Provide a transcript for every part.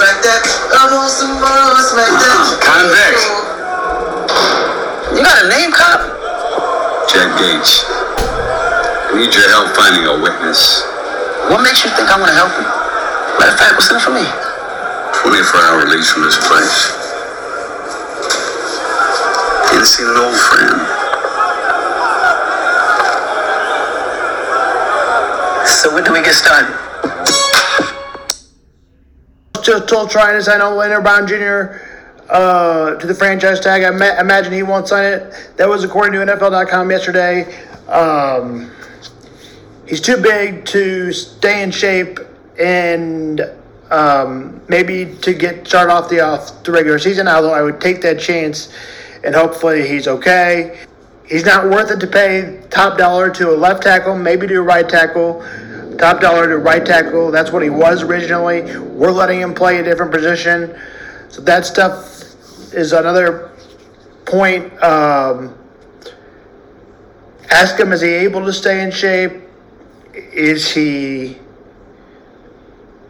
convict. Smack that. I want some more, smack that. Convict. You got a name, cop? Jack Gage. I need your help finding a witness. What makes you think I'm gonna help you? Matter of fact, what's in it for me? 24 hour release from this place. Need to see an old friend. So when do we get started? Still, still trying to sign Leonard Brown Jr. Uh, to the franchise tag. I ma- imagine he won't sign it. That was according to NFL.com yesterday. Um, he's too big to stay in shape and um, maybe to get start off the off the regular season. Although I would take that chance, and hopefully he's okay. He's not worth it to pay top dollar to a left tackle, maybe to a right tackle. Top dollar to right tackle. That's what he was originally. We're letting him play a different position. So that stuff is another point. Um, ask him, is he able to stay in shape? Is he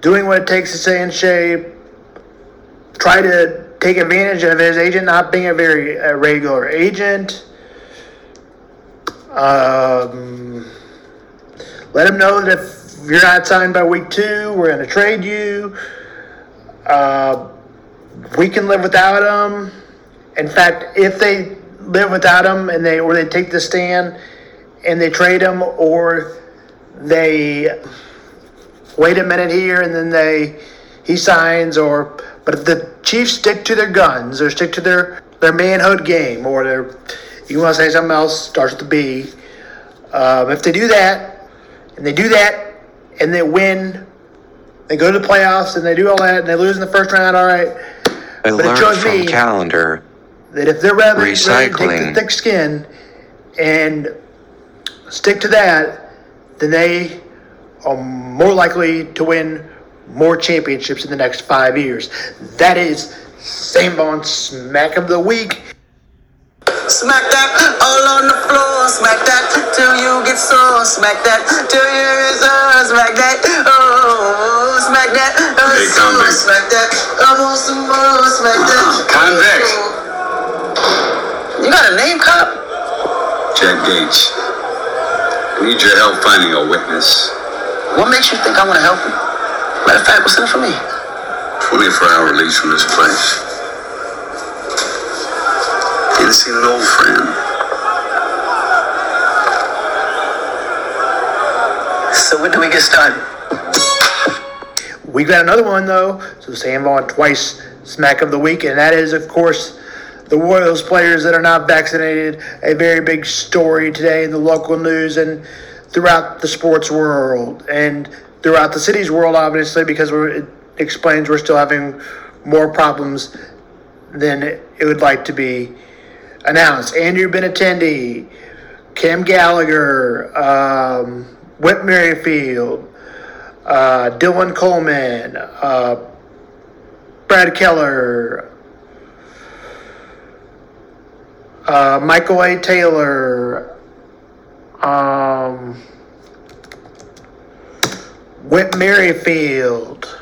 doing what it takes to stay in shape? Try to take advantage of his agent not being a very a regular agent. Um, let him know that if you're not signed by week two, we're going to trade you. Uh, we can live without him. In fact, if they live without him and they or they take the stand and they trade him or they wait a minute here and then they he signs or but if the Chiefs stick to their guns or stick to their their manhood game or their you want to say something else starts with the B. Um, if they do that and they do that and they win, they go to the playoffs and they do all that and they lose in the first round. All right, I But it learned shows from me- calendar. that if they're rather ready to take the thick skin and stick to that, then they are more likely to win more championships in the next five years. That is Sam Vaughn Smack of the Week. Smack that all on you get sore, smack that till you reserve, smack that, oh, smack that, oh, Hey, so, convict. smack that, want oh, some more, smack that. Convict. You got a name, cop? Jack Gage. I need your help finding a witness. What makes you think I want to help you? Matter of fact, what's in it for me? 24 hour release from this place. To see an old friend. So when do we get started? We got another one though, so Sam Vaughn twice Smack of the Week, and that is, of course, the Royals players that are not vaccinated. A very big story today in the local news and throughout the sports world and throughout the city's world, obviously, because it explains we're still having more problems than it would like to be announced. Andrew Benintendi, Cam Gallagher, um, Whit Merrifield, uh, Dylan Coleman, uh, Brad Keller, uh, Michael A. Taylor, um, Whit Merrifield,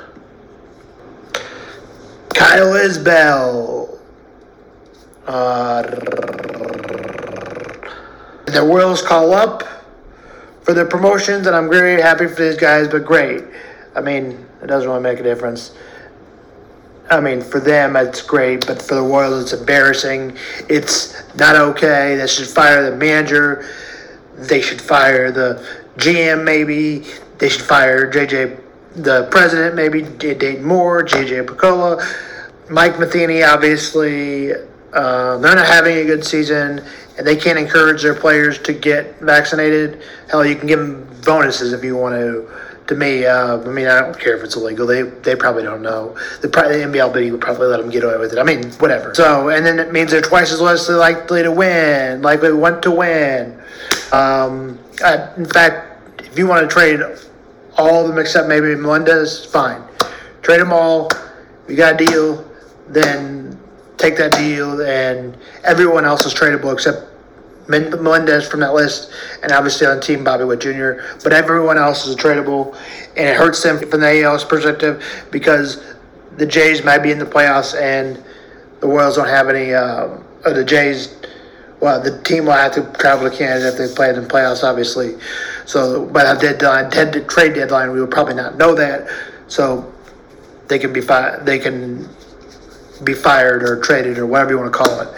Kyle Isbel, uh, the Royals call up for their promotions, and I'm very happy for these guys, but great. I mean, it doesn't really make a difference. I mean, for them, it's great, but for the Royals, it's embarrassing. It's not okay. They should fire the manager. They should fire the GM, maybe. They should fire JJ, the president, maybe Dayton Moore, JJ Picollo, Mike Matheny, obviously. Uh, they're not having a good season, they can't encourage their players to get vaccinated. Hell, you can give them bonuses if you want to. To me, uh, I mean, I don't care if it's illegal. They they probably don't know. The, pri- the NBLB would probably let them get away with it. I mean, whatever. So, and then it means they're twice as less likely to win, likely want to win. Um, I, in fact, if you want to trade all of them except maybe Melendez, fine. Trade them all. If you got a deal, then take that deal, and everyone else is tradable except Melendez from that list, and obviously on team Bobby Witt Jr. But everyone else is tradable, and it hurts them from the AL's perspective because the Jays might be in the playoffs and the Royals don't have any. Uh, or the Jays, well, the team will have to travel to Canada if they play in the playoffs, obviously. So by the deadline, dead, trade deadline, we will probably not know that. So they can be fine. they can be fired or traded or whatever you want to call it,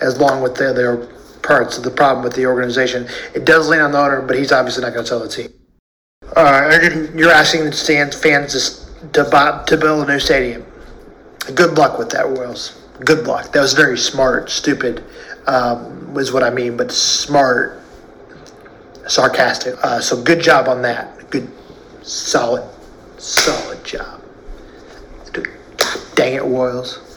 as long with their, their parts of the problem with the organization. It does lean on the owner, but he's obviously not going to sell the team. Uh, you're asking the stands fans to, buy, to build a new stadium. Good luck with that, Royals. Good luck. That was very smart. Stupid um, was what I mean, but smart, sarcastic. Uh, so good job on that. Good, solid, solid job. Dang it, Royals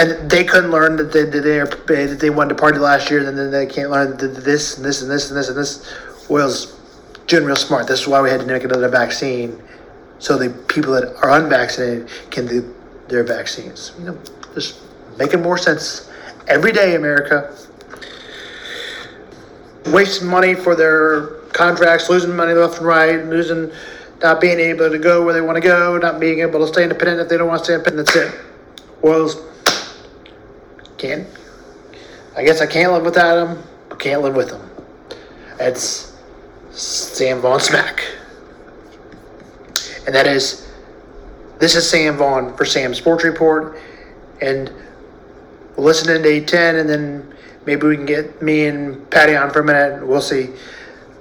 and they couldn't learn that they that they, that they wanted to party last year, and then they can't learn this and this and this and this and this. Wales doing real smart. This is why we had to make another vaccine, so the people that are unvaccinated can do their vaccines. You know, just making more sense every day, America. Wasting money for their contracts, losing money left and right, losing, not being able to go where they want to go, not being able to stay independent if they don't want to stay independent. That's it. Wales can't. I guess I can't live without him. But can't live with him. It's Sam Vaughn Smack, and that is. This is Sam Vaughn for Sam Sports Report, and we'll listen to 810, and then maybe we can get me and Patty on for a minute. We'll see.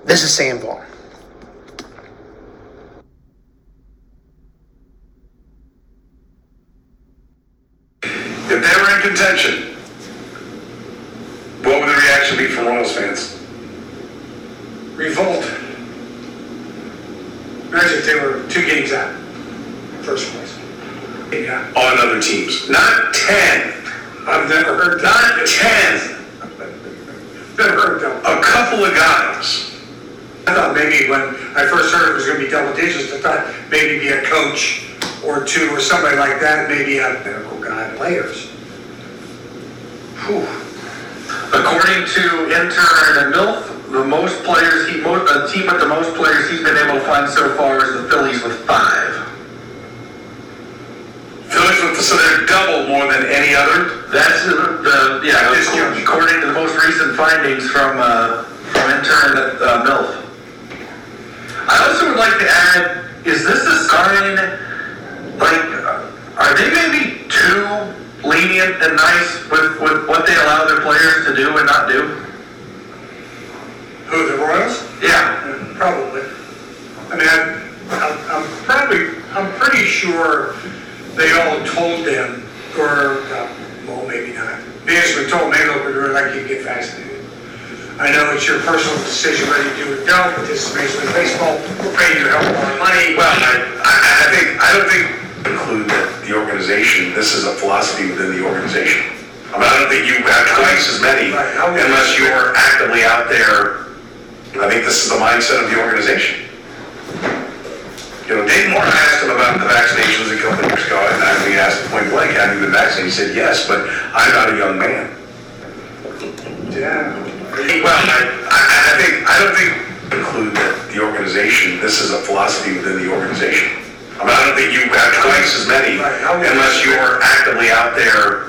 This is Sam Vaughn. If they were in contention, from Royals fans? revolt. Imagine if they were two games out, first place. Yeah, On other teams, not ten, I've never heard not ten, Never heard that. a couple of guys. I thought maybe when I first heard it was gonna be double digits, I thought maybe be a coach or two or somebody like that, maybe a medical guy, players. Whew. According to intern and MILF, the most players, he, mo- a team with the most players he's been able to find so far is the Phillies with five. Phillies with, so they're double more than any other. That's the, the yeah, according- according to the most recent findings from, uh, from intern at, uh, MILF. I also would like to add, is this a sign, like, are they maybe too lenient and nice with, with what they allow their players to do and not do? Who, the Royals? Yeah. Yeah, Probably. I mean, I'm, I'm probably, I'm pretty sure they all told them, or, uh, well, maybe not. Management told them, hey, look, we'd really like you get vaccinated. I know it's your personal decision whether you do or don't, but this is Major League Baseball, we're paying you a hell of a lot of money. Well, I, I, I think, I don't think include that the organization, this is a philosophy within the organization. I don't think you have got twice as many Right, I would- unless you're actively out there. I think this is the mindset of the organization. You know, Dave Moore, asked him about the vaccinations a couple of years ago, and I we asked him point blank, have you been vaccinated? He said, yes, but I'm not a young man. Yeah. Well, I, I, I think, I don't think include that the organization, this is a philosophy within the organization. I mean, I don't think you have twice as many Right, I would- unless you're actively out there.